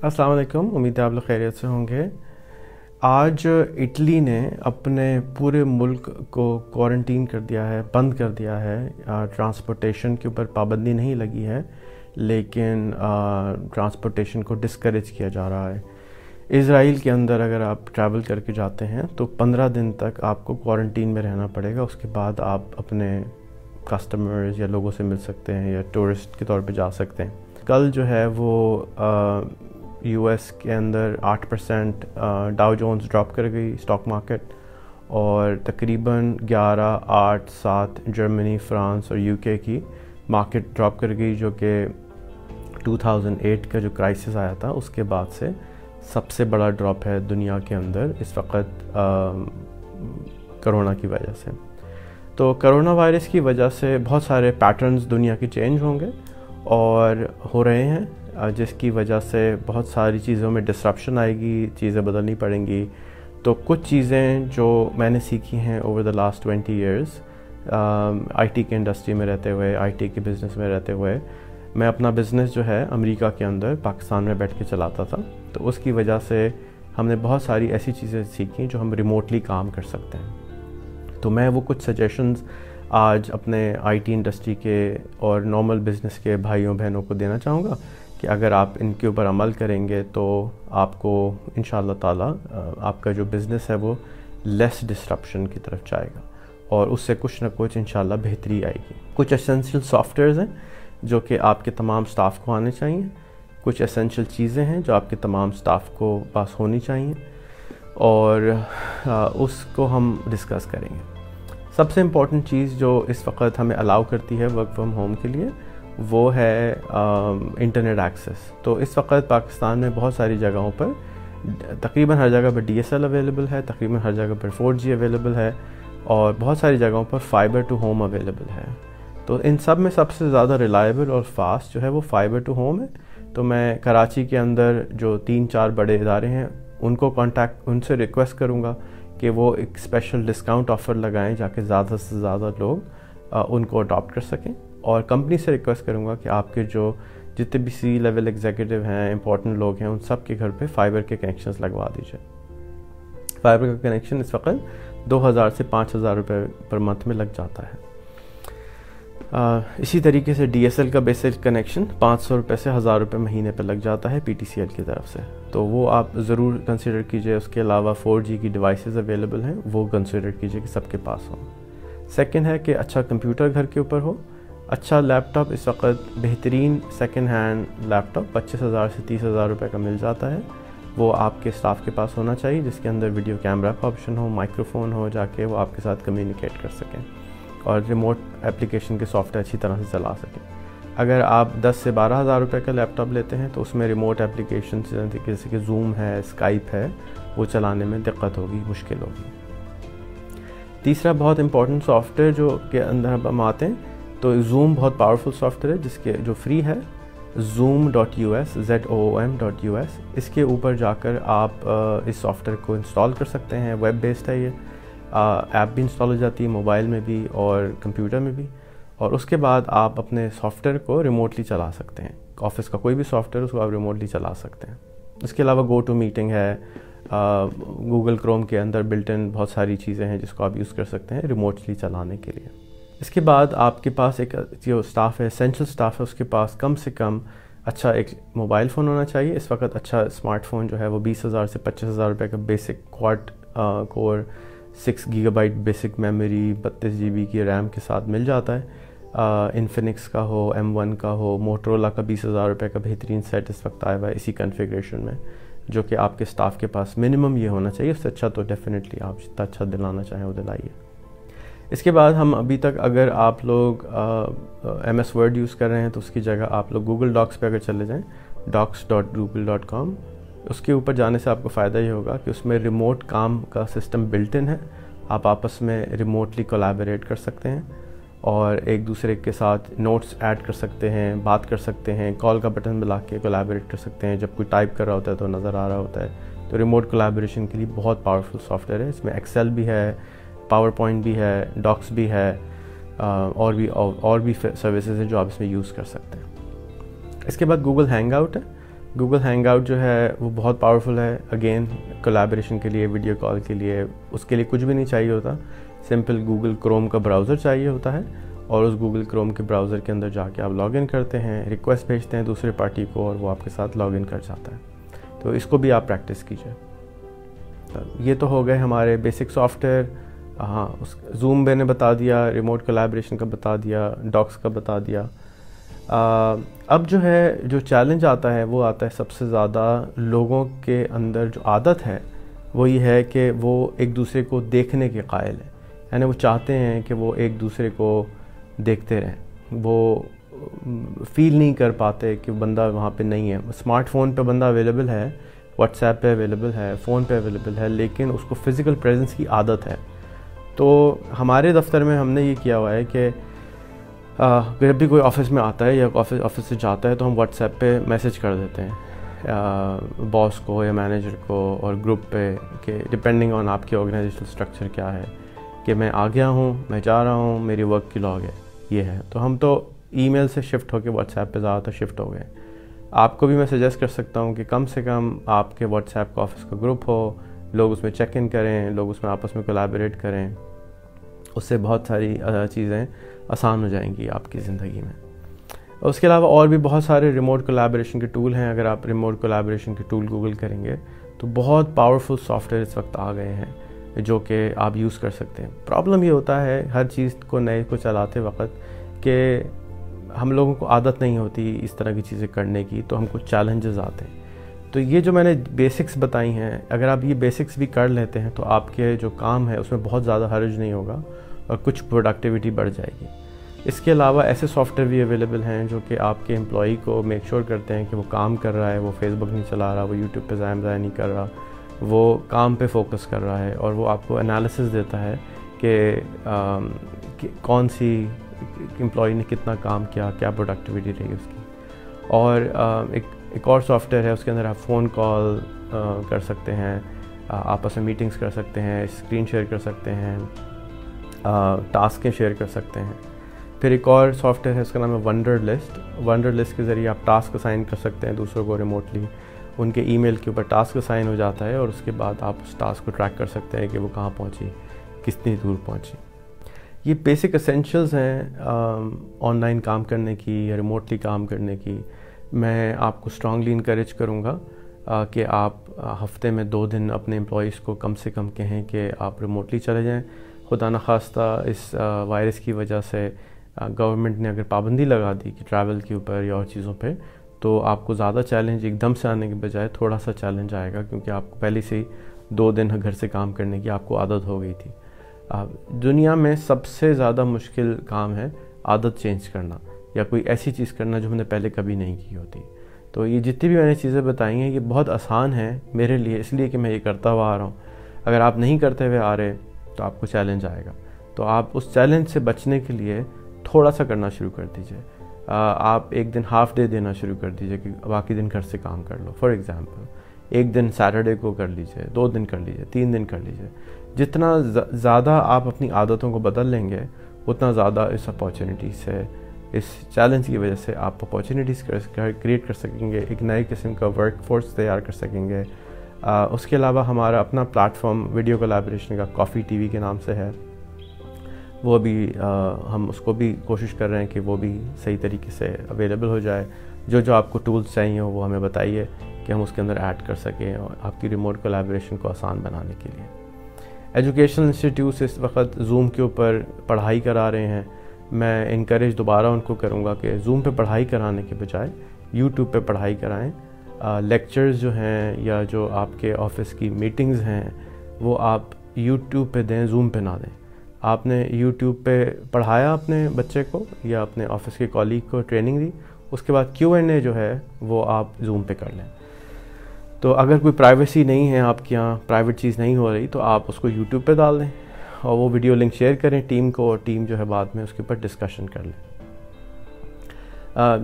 अस्सलाम वालेकुम, उम्मीद है आप लोग खैरियत से होंगे। आज इटली ने अपने पूरे मुल्क को क्वारंटीन कर दिया है, बंद कर दिया है। ट्रांसपोर्टेशन के ऊपर पाबंदी नहीं लगी है, लेकिन ट्रांसपोर्टेशन को डिस्करेज किया जा रहा है। इसराइल के अंदर अगर आप ट्रैवल करके जाते हैं तो पंद्रह दिन तक आपको क्वारंटीन में रहना पड़ेगा। उसके बाद आप अपने कस्टमर्स या लोगों से मिल सकते हैं या टूरिस्ट के तौर पे जा सकते हैं। कल जो है वो यूएस के अंदर आठ परसेंट डाउ जोन्स ड्रॉप कर गई स्टॉक मार्केट और तकरीबन ग्यारह आठ सात जर्मनी फ्रांस और यूके की मार्केट ड्रॉप कर गई, जो कि 2008 का जो क्राइसिस आया था, उसके बाद से सबसे बड़ा ड्रॉप है दुनिया के अंदर इस वक्त करोना की वजह से। तो करोना वायरस की वजह से बहुत सारे पैटर्न्स दुनिया के चेंज होंगे और हो रहे हैं। जिसकी वजह से बहुत सारी चीज़ों में डिस्ट्रप्शन आएगी, चीज़ें बदलनी पड़ेंगी। तो कुछ चीज़ें जो मैंने सीखी हैं over the last twenty years IT के इंडस्ट्री में रहते हुए आईटी के बिज़नेस में रहते हुए, मैं अपना बिज़नेस जो है अमेरिका के अंदर पाकिस्तान में बैठ के चलाता था। तो उसकी वजह से हमने बहुत सारी ऐसी चीज़ें सीखी जो हम रिमोटली काम कर सकते हैं। तो मैं वो कुछ सजेशंस आज अपने आईटी इंडस्ट्री के और नॉर्मल बिज़नेस के भाइयों बहनों को देना चाहूँगा। कि अगर आप इनके ऊपर अमल करेंगे तो आपको इन ताला आपका जो बिज़नेस है वो लेस डिस्ट्रप्शन की तरफ़ जाएगा। और उससे कुछ ना कुछ इन बेहतरी आएगी। कुछ एसेंशियल सॉफ्टवेयर हैं जो कि आपके तमाम स्टाफ को आने चाहिए। कुछ एसेंशियल चीज़ें हैं जो आपके तमाम स्टाफ को पास होनी चाहिए। और आ, उसको हम डिस्कस करेंगे। सबसे इंपॉर्टेंट चीज़ जो इस वक्त हमें अलाउ करती है वर्क फ्रॉम होम के लिए वो है इंटरनेट एक्सेस तो इस वक्त पाकिस्तान में बहुत सारी जगहों पर, तकरीबन हर जगह पर डीएसएल अवेलेबल है, तकरीबन हर जगह पर फोर अवेलेबल है, और बहुत सारी जगहों पर फाइबर टू होम अवेलेबल है. तो इन सब में सबसे ज़्यादा रिलायबल और फास्ट जो है वो फाइबर टू होम है. तो मैं कराची के अंदर जो तीन चार बड़े इदारे हैं, उनको कांटेक्ट उनसे रिक्वेस्ट करूँगा कि वो एक स्पेशल डिस्काउंट ऑफ़र लगाएँ, जाके ज़्यादा से ज़्यादा लोग उनको अडॉप्ट कर सकें. और कंपनी से रिक्वेस्ट करूँगा कि आपके जो जितने भी सी लेवल एग्जीक्यूटिव हैं इंपॉर्टेंट लोग हैं उन सब के घर पे फाइबर के कनेक्शंस लगवा दीजिए। फाइबर का कनेक्शन इस वक्त दो हज़ार से पाँच हज़ार रुपये पर मंथ में लग जाता है। आ, इसी तरीके से डीएसएल का बेसिक कनेक्शन पाँच सौ रुपये से हज़ार रुपये महीने पर लग जाता है पीटीसीएल की तरफ़ से। तो वो आप ज़रूर कंसिडर कीजिए उसके अलावा फोर की डिवाइसेस अवेलेबल हैं वो कंसिडर कीजिए कि सबके पास हो। सेकेंड है कि अच्छा कंप्यूटर घर के ऊपर हो अच्छा लैपटॉप इस वक्त बेहतरीन सेकेंड हैंड लैपटॉप पच्चीस हज़ार से तीस हज़ार रुपये का मिल जाता है। वो आपके स्टाफ के पास होना चाहिए, जिसके अंदर वीडियो कैमरा का ऑप्शन हो माइक्रोफोन हो, जाके वो आपके साथ कम्युनिकेट कर सकें और रिमोट एप्लीकेशन के सॉफ्टवेयर अच्छी तरह से चला सकें। अगर आप 10 से बारह हज़ार रुपये का लैपटॉप लेते हैं तो उसमें रिमोट एप्लीकेशन जैसे कि जूम है स्काइप है, वो चलाने में दिक्कत होगी, मुश्किल होगी। तीसरा बहुत इंपॉर्टेंट सॉफ्टवेयर जो के अंदर हम आते हैं तो जूम बहुत पावरफुल सॉफ्टवेयर है, जिसके जो फ्री है zoom dot U S Z O M dot U S इसके ऊपर जाकर आप इस सॉफ्टवेयर को इंस्टॉल कर सकते हैं। वेब बेस्ड है ये। ऐप भी इंस्टॉल हो जाती है मोबाइल में भी और कंप्यूटर में भी। और उसके बाद आप अपने सॉफ्टवेयर को रिमोटली चला सकते हैं। ऑफ़िस का कोई भी सॉफ्टवेयर उसको आप रिमोटली चला सकते हैं। इसके अलावा गो टू मीटिंग है गूगल क्रोम के अंदर बिल्ट इन बहुत सारी चीज़ें हैं, जिसको आप यूज़ कर सकते हैं रिमोटली चलाने के लिए। इसके बाद आपके पास एक, जो स्टाफ है एसेंशियल स्टाफ है, उसके पास कम से कम अच्छा एक मोबाइल फ़ोन होना चाहिए। इस वक्त अच्छा स्मार्टफ़ोन जो है वो बीस हज़ार से पच्चीस हज़ार रुपये का basic quad core six gigabyte basic memory बत्तीस जी की रैम के साथ मिल जाता है। इन्फिनिक्स का हो एम वन का हो मोटरोला का बीस हज़ार रुपये का बेहतरीन सेट इस वक्त आया हुआ है इसी कन्फिग्रेशन में, जो कि आपके स्टाफ के पास मिनिमम ये होना चाहिए। उससे अच्छा तो डेफिनेटली आप जितना अच्छा दिलाना चाहें वो दिलाइए। इसके बाद हम अभी तक अगर आप लोग एम एस वर्ड यूज़ कर रहे हैं तो उसकी जगह आप लोग गूगल डॉक्स पे अगर चले जाएँ docs dot Google dot com उसके ऊपर जाने से आपको फ़ायदा ये होगा कि उसमें रिमोट काम का सिस्टम बिल्ट इन है। आप आपस में रिमोटली कोलैबोरेट कर सकते हैं और एक दूसरे के साथ नोट्स ऐड कर सकते हैं, बात कर सकते हैं कॉल का बटन मिला के कोलैबोरेट कर सकते हैं। जब कोई टाइप कर रहा होता है तो नज़र आ रहा होता है। तो रिमोट कोलैबोरेशन के लिए बहुत पावरफुल सॉफ्टवेयर है। इसमें एक्सेल भी है पावर पॉइंट भी है डॉक्स भी है और भी और भी सर्विसेज़ हैं जो आप इसमें यूज़ कर सकते हैं। इसके बाद गूगल हैंग आउट है। गूगल हैंग आउट जो है, वो बहुत पावरफुल है। अगेन कोलैबोरेशन के लिए वीडियो कॉल के लिए, उसके लिए कुछ भी नहीं चाहिए होता। सिंपल गूगल क्रोम का ब्राउज़र चाहिए होता है और उस गूगल क्रोम के ब्राउज़र के अंदर जाके आप लॉगिन करते हैं रिक्वेस्ट भेजते हैं दूसरे पार्टी को और वो आपके साथ लॉगिन कर जाता है। तो इसको भी आप प्रैक्टिस कीजिए। ये तो हो गए हमारे बेसिक सॉफ्टवेयर हाँ उस जूम मैंने बता दिया रिमोट कोलैबोरेशन का बता दिया डॉक्स का बता दिया। आ, अब जो है जो चैलेंज आता है वो आता है सबसे ज़्यादा लोगों के अंदर जो आदत है वो ये है कि वो एक दूसरे को देखने के कायल है। यानी वो चाहते हैं कि वो एक दूसरे को देखते रहें। वो फील नहीं कर पाते कि बंदा वहाँ पे नहीं है। स्मार्टफ़ोन पे बंदा अवेलेबल है व्हाट्सएप पे अवेलेबल है फ़ोन पे अवेलेबल है लेकिन उसको फ़िज़िकल प्रेजेंस की आदत है। तो हमारे दफ्तर में हमने ये किया हुआ है कि जब भी कोई ऑफ़िस में आता है या ऑफ़िस ऑफ़िस से जाता है तो हम व्हाट्सएप पे मैसेज कर देते हैं बॉस को या मैनेजर को और ग्रुप पे कि डिपेंडिंग ऑन आपके ऑर्गेनाइजेशनल स्ट्रक्चर क्या है, कि मैं आ गया हूँ, मैं जा रहा हूँ, मेरी वर्क की लॉग है, ये है। तो हम तो ईमेल से शिफ्ट होकर व्हाट्सएप पे ज़्यादातर शिफ्ट हो गए। आपको भी मैं सजेस्ट कर सकता हूँ कि कम से कम आपके व्हाट्सएप का ऑफ़िस का ग्रुप हो लोग उसमें चेक इन करें, लोग उसमें आपस में कोलाबरेट करें, उससे बहुत सारी चीज़ें आसान हो जाएँगी आपकी ज़िंदगी में। उसके अलावा और भी बहुत सारे रिमोट कोलाब्रेशन के टूल हैं, अगर आप रिमोट कोलाब्रेशन के टूल गूगल करेंगे तो बहुत पावरफुल सॉफ्टवेयर इस वक्त आ गए हैं, जो कि आप यूज़ कर सकते हैं। प्रॉब्लम ये होता है हर चीज़ को नए, को चलाते वक्त कि हम लोगों को आदत नहीं होती इस तरह की चीज़ें करने की तो हमको चैलेंजेस आते हैं। तो ये जो मैंने बेसिक्स बताई हैं अगर आप ये बेसिक्स भी कर लेते हैं तो आपके जो काम है उसमें बहुत ज़्यादा हर्ज नहीं होगा और कुछ प्रोडक्टिविटी बढ़ जाएगी। इसके अलावा ऐसे सॉफ्टवेयर भी अवेलेबल हैं जो कि आपके एम्प्लॉई को मेक श्योर sure करते हैं कि वो काम कर रहा है वो फेसबुक नहीं चला रहा वो यूट्यूब पे ज़ायम ज़ाय नहीं कर रहा वो काम पे फोकस कर रहा है और वो आपको एनालिसिस देता है कि, कि कौन सी एम्प्लॉई ने कितना काम किया क्या प्रोडक्टिविटी रही उसकी। और आ, एक एक और सॉफ्टवेयर है, उसके अंदर आप फ़ोन कॉल कर सकते हैं आपस में मीटिंग्स कर सकते हैं स्क्रीन शेयर कर सकते हैं टास्कें शेयर कर सकते हैं। फिर एक और सॉफ्टवेयर है, उसका नाम है वंडर लिस्ट वंडर लिस्ट के ज़रिए आप टास्क असाइन कर सकते हैं दूसरों को रिमोटली उनके ईमेल के ऊपर टास्क असाइन हो जाता है और उसके बाद आप उस टास्क को ट्रैक कर सकते हैं कि वो कहाँ पहुँची, कितनी दूर पहुँची। ये बेसिक असेंशल्स हैं ऑनलाइन काम करने की या रिमोटली काम करने की। मैं आपको स्ट्रांगली इनक्रेज करूँगा कि आप हफ़्ते में दो दिन अपने एम्प्लॉज़ को कम से कम कहें कि आप रिमोटली चले जाएँ। खुदा न खास्ता इस वायरस की वजह से गवर्नमेंट ने अगर पाबंदी लगा दी कि ट्रैवल के ऊपर या और चीज़ों पे तो आपको ज़्यादा चैलेंज एकदम से आने के बजाय थोड़ा सा चैलेंज आएगा, क्योंकि आपको पहले से ही दो दिन घर से काम करने की आपको आदत हो गई थी। दुनिया में सबसे ज़्यादा मुश्किल काम है आदत चेंज करना। या कोई ऐसी चीज़ करना जो हमने पहले कभी नहीं की होती। तो ये जितनी भी मैंने चीज़ें बताई हैं, ये बहुत आसान है मेरे लिए, इसलिए कि मैं ये करता हुआ आ रहा हूँ। अगर आप नहीं करते हुए आ रहे तो आपको चैलेंज आएगा। तो आप उस चैलेंज से बचने के लिए थोड़ा सा करना शुरू कर दीजिए। आप एक दिन हाफ़ डे दे देना शुरू कर दीजिए कि बाकी दिन घर से काम कर लो। फॉर एग्ज़ाम्पल एक दिन सैटरडे को कर लीजिए, दो दिन कर लीजिए, तीन दिन कर लीजिए। जितना ज़्यादा आप अपनी आदतों को बदल लेंगे, उतना ज़्यादा इस अपॉर्चुनिटी से इस चैलेंज की वजह से आप अपॉर्चुनिटीज़ क्रिएट कर सकेंगे एक नए किस्म का वर्क फोर्स तैयार कर सकेंगे। आ, उसके अलावा हमारा अपना प्लेटफॉर्म वीडियो कोलाब्रेशन का कॉफ़ी टीवी के नाम से है। वो भी आ, हम उसको भी कोशिश कर रहे हैं कि वो भी सही तरीके से अवेलेबल हो जाए। जो जो आपको टूल्स चाहिए हो वो हमें बताइए कि हम उसके अंदर ऐड कर सकें और आपकी रिमोट कोलाब्रेशन को आसान बनाने के लिए। एजुकेशनल इंस्टीट्यूट इस वक्त जूम के ऊपर पढ़ाई करा रहे हैं। मैं इनक्रेज दोबारा उनको करूँगा कि जूम पे पढ़ाई कराने के बजाय यूट्यूब पे पढ़ाई कराएँ। लेक्चर्स जो हैं या जो आपके ऑफ़िस की मीटिंग्स हैं, वो आप यूट्यूब पे दें जूम पे ना दें। आपने यूट्यूब पे पढ़ाया अपने बच्चे को या अपने ऑफ़िस के कॉलीग को ट्रेनिंग दी, उसके बाद क्यू एन ए जो है, वो आप जूम पे कर लें। तो अगर कोई प्राइवेसी नहीं है आपके यहाँ प्राइवेट चीज़ नहीं हो रही तो आप उसको यूट्यूब पे डाल दें। और वो वीडियो लिंक शेयर करें टीम को और टीम जो है बाद में उसके ऊपर डिस्कशन कर लें।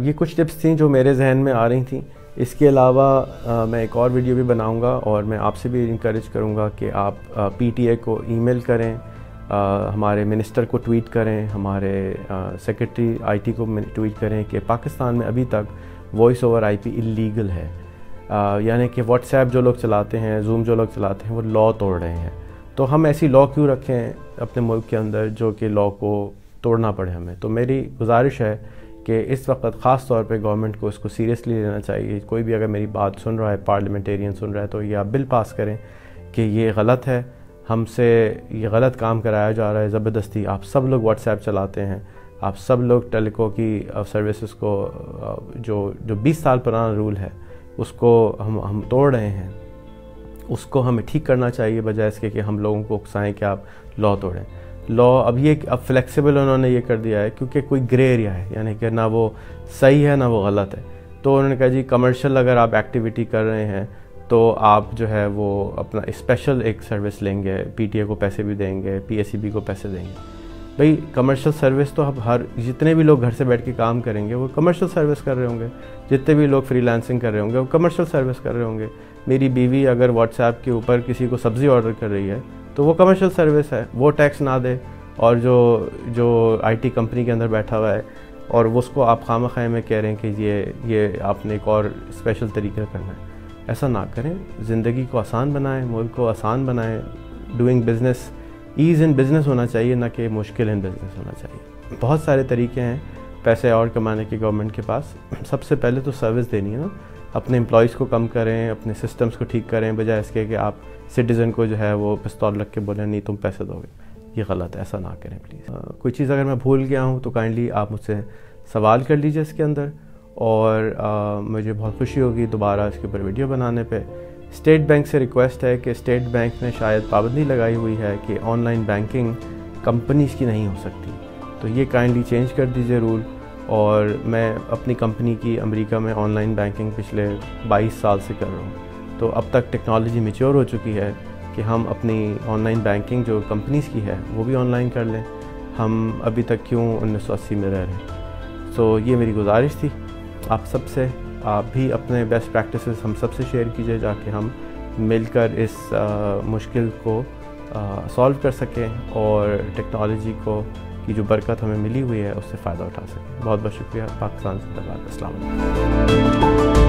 ये कुछ टिप्स थी जो मेरे जहन में आ रही थी। इसके अलावा मैं एक और वीडियो भी बनाऊँगा और मैं आपसे भी इंकरेज करूँगा कि आप पीटीए को ईमेल करें आ, हमारे मिनिस्टर को ट्वीट करें हमारे सेक्रेटरी आईटी को ट्वीट करें कि पाकिस्तान में अभी तक वॉइस ओवर आईपी इलीगल है। यानी कि व्हाट्सएप जो लोग चलाते हैं जूम जो लोग चलाते हैं वो लॉ तोड़ रहे हैं। तो हम ऐसी लॉ क्यों रखें अपने मुल्क के अंदर जो कि लॉ को तोड़ना पड़े हमें? तो मेरी गुजारिश है कि इस वक्त ख़ास तौर पे गवर्नमेंट को इसको सीरियसली लेना चाहिए। कोई भी अगर मेरी बात सुन रहा है पार्लियामेंटेरियन सुन रहा है तो ये आप बिल पास करें कि ये गलत है, हमसे ये गलत काम कराया जा रहा है, ज़बरदस्ती। आप सब लोग व्हाट्सएप चलाते हैं, आप सब लोग टेलीको की सर्विसेज़ को जो जो 20 साल पुराना रूल है, उसको हम हम तोड़ रहे हैं। उसको हमें ठीक करना चाहिए, बजाय इसके कि हम लोगों को उकसाएँ कि आप लॉ तोड़ें। लॉ अब ये अब फ्लेक्सिबल उन्होंने ये कर दिया है क्योंकि कोई ग्रे एरिया है, यानी कि ना वो सही है, ना वो गलत है। तो उन्होंने कहा जी कमर्शियल अगर आप एक्टिविटी कर रहे हैं तो आप जो है वो अपना स्पेशल एक सर्विस लेंगे पीटीए को पैसे भी देंगे पीएससीबी को पैसे देंगे। भाई कमर्शियल सर्विस तो अब हर, जितने भी लोग घर से बैठ के काम करेंगे, वो कमर्शियल सर्विस कर रहे होंगे। जितने भी लोग फ्रीलांसिंग कर रहे होंगे, वो कमर्शियल सर्विस कर रहे होंगे। मेरी बीवी अगर व्हाट्सएप के ऊपर किसी को सब्ज़ी ऑर्डर कर रही है तो वो कमर्शियल सर्विस है। वो टैक्स ना दे और जो जो आईटी कंपनी के अंदर बैठा हुआ है और उसको आप खाम खाए में कह रहे हैं कि ये ये आपने एक और स्पेशल तरीके करना है। ऐसा ना करें। ज़िंदगी को आसान बनाएँ, मुल्क को आसान बनाएँ। Doing business ease in business होना चाहिए ना कि मुश्किल इन बिज़नेस होना चाहिए। बहुत सारे तरीके हैं पैसे और कमाने के गवर्नमेंट के पास। सबसे पहले तो सर्विस देनी है ना। अपने एम्प्लॉयज़ को कम करें अपने सिस्टम्स को ठीक करें बजाय इसके कि आप सिटीज़न को जो है वो पिस्तौल रख के बोलें नहीं तुम पैसे दोगे। ये गलत है ऐसा ना करें प्लीज़ कोई चीज़ अगर मैं भूल गया हूँ तो काइंडली आप मुझसे सवाल कर लीजिए इसके अंदर। और आ, मुझे बहुत खुशी होगी दोबारा इसके ऊपर वीडियो बनाने पे। स्टेट बैंक से रिक्वेस्ट है कि स्टेट बैंक ने शायद पाबंदी लगाई हुई है कि ऑनलाइन बैंकिंग कंपनीज़ की नहीं हो सकती। तो ये काइंडली चेंज कर दीजिए रूल और मैं अपनी कंपनी की अमेरिका में ऑनलाइन बैंकिंग पिछले 22 साल से कर रहा हूँ। तो अब तक टेक्नोलॉजी मेच्योर हो चुकी है कि हम अपनी ऑनलाइन बैंकिंग जो कंपनीज़ की है, वो भी ऑनलाइन कर लें। हम अभी तक क्यों उन्नीस सौ अस्सी में रह रहे हैं? सो ये मेरी गुजारिश थी। आप सबसे आप भी अपने बेस्ट प्रैक्टिस हम सबसे शेयर कीजिए जाके हम मिलकर इस आ, मुश्किल को सॉल्व कर सकें और टेक्नोलॉजी को की जो बरकत हमें मिली हुई है उससे फ़ायदा उठा सकें। बहुत बहुत शुक्रिया। पाकिस्तान जिंदाबाद। अस्सलाम